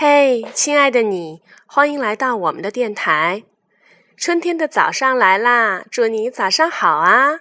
嘿，亲爱的你，欢迎来到我们的电台。春天的早上来啦，祝你早上好啊！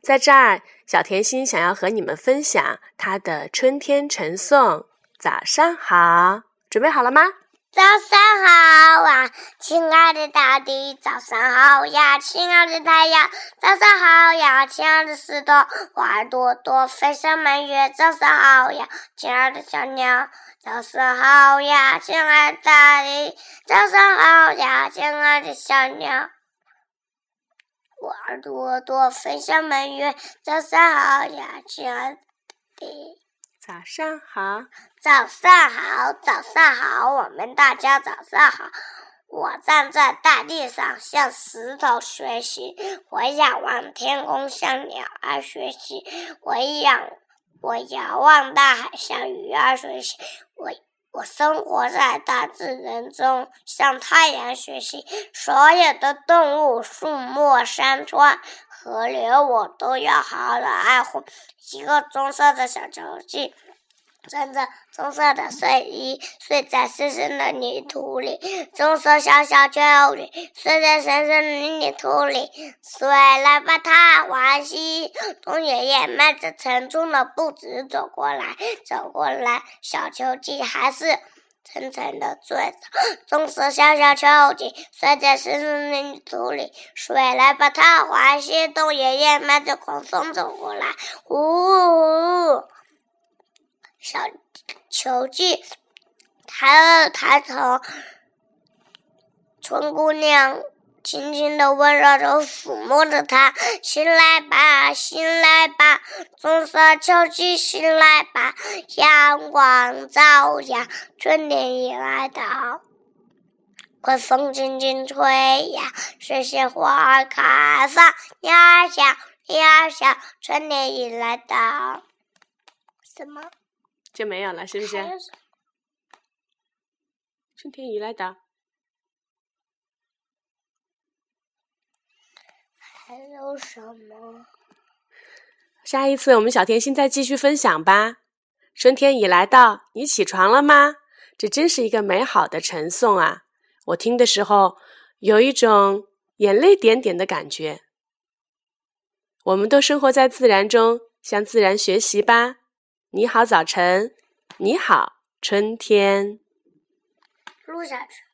在这儿，小甜心想要和你们分享她的春天晨颂。早上好，准备好了吗？早上好啊，亲爱的大地，早上好呀，亲爱的太阳，早上好呀，亲爱的石头，花儿朵朵飞向满月，早上好呀，亲爱的小鸟，早上好呀，亲爱的大地，早上好呀，亲爱的小鸟，花儿朵朵飞向满月，早上好呀，亲爱的。早上好，早上好，早上好，我们大家早上好。我站在大地上，向石头学习；我仰望天空，向鸟儿学习；我仰，我遥望大海，向鱼儿学习。我我生活在大自然中，向太阳学习。所有的动物、树木、山川、河流，我都要好好的爱护。一个棕色的小球鸡，穿着棕色的睡衣，睡在深深的泥土里。棕色小小球里，睡在深深的泥土里。睡来吧，它欢喜。冬爷爷迈着沉重的步子走过来，走过来，小球鸡还是。沉沉的睡着，总是小小球鸡睡在深深的泥土里，谁来把，它唤醒。冬爷爷迈着狂风走过来，呜，小球季抬了抬头，春姑娘。轻轻的、温柔的抚摸着它，醒来吧，醒来吧，棕色秋季，醒来吧，阳光照耀，春天已来到，微风轻轻吹呀，水仙花儿开放，鸟儿叫，鸟儿叫，春天已来到。什么？就没有了，是不是？春天已来到。还有什么？下一次我们小甜心再继续分享吧。春天已来到，你起床了吗？这真是一个美好的晨诵啊！我听的时候有一种眼泪点点的感觉。我们都生活在自然中，向自然学习吧。你好，早晨；你好，春天。录下去。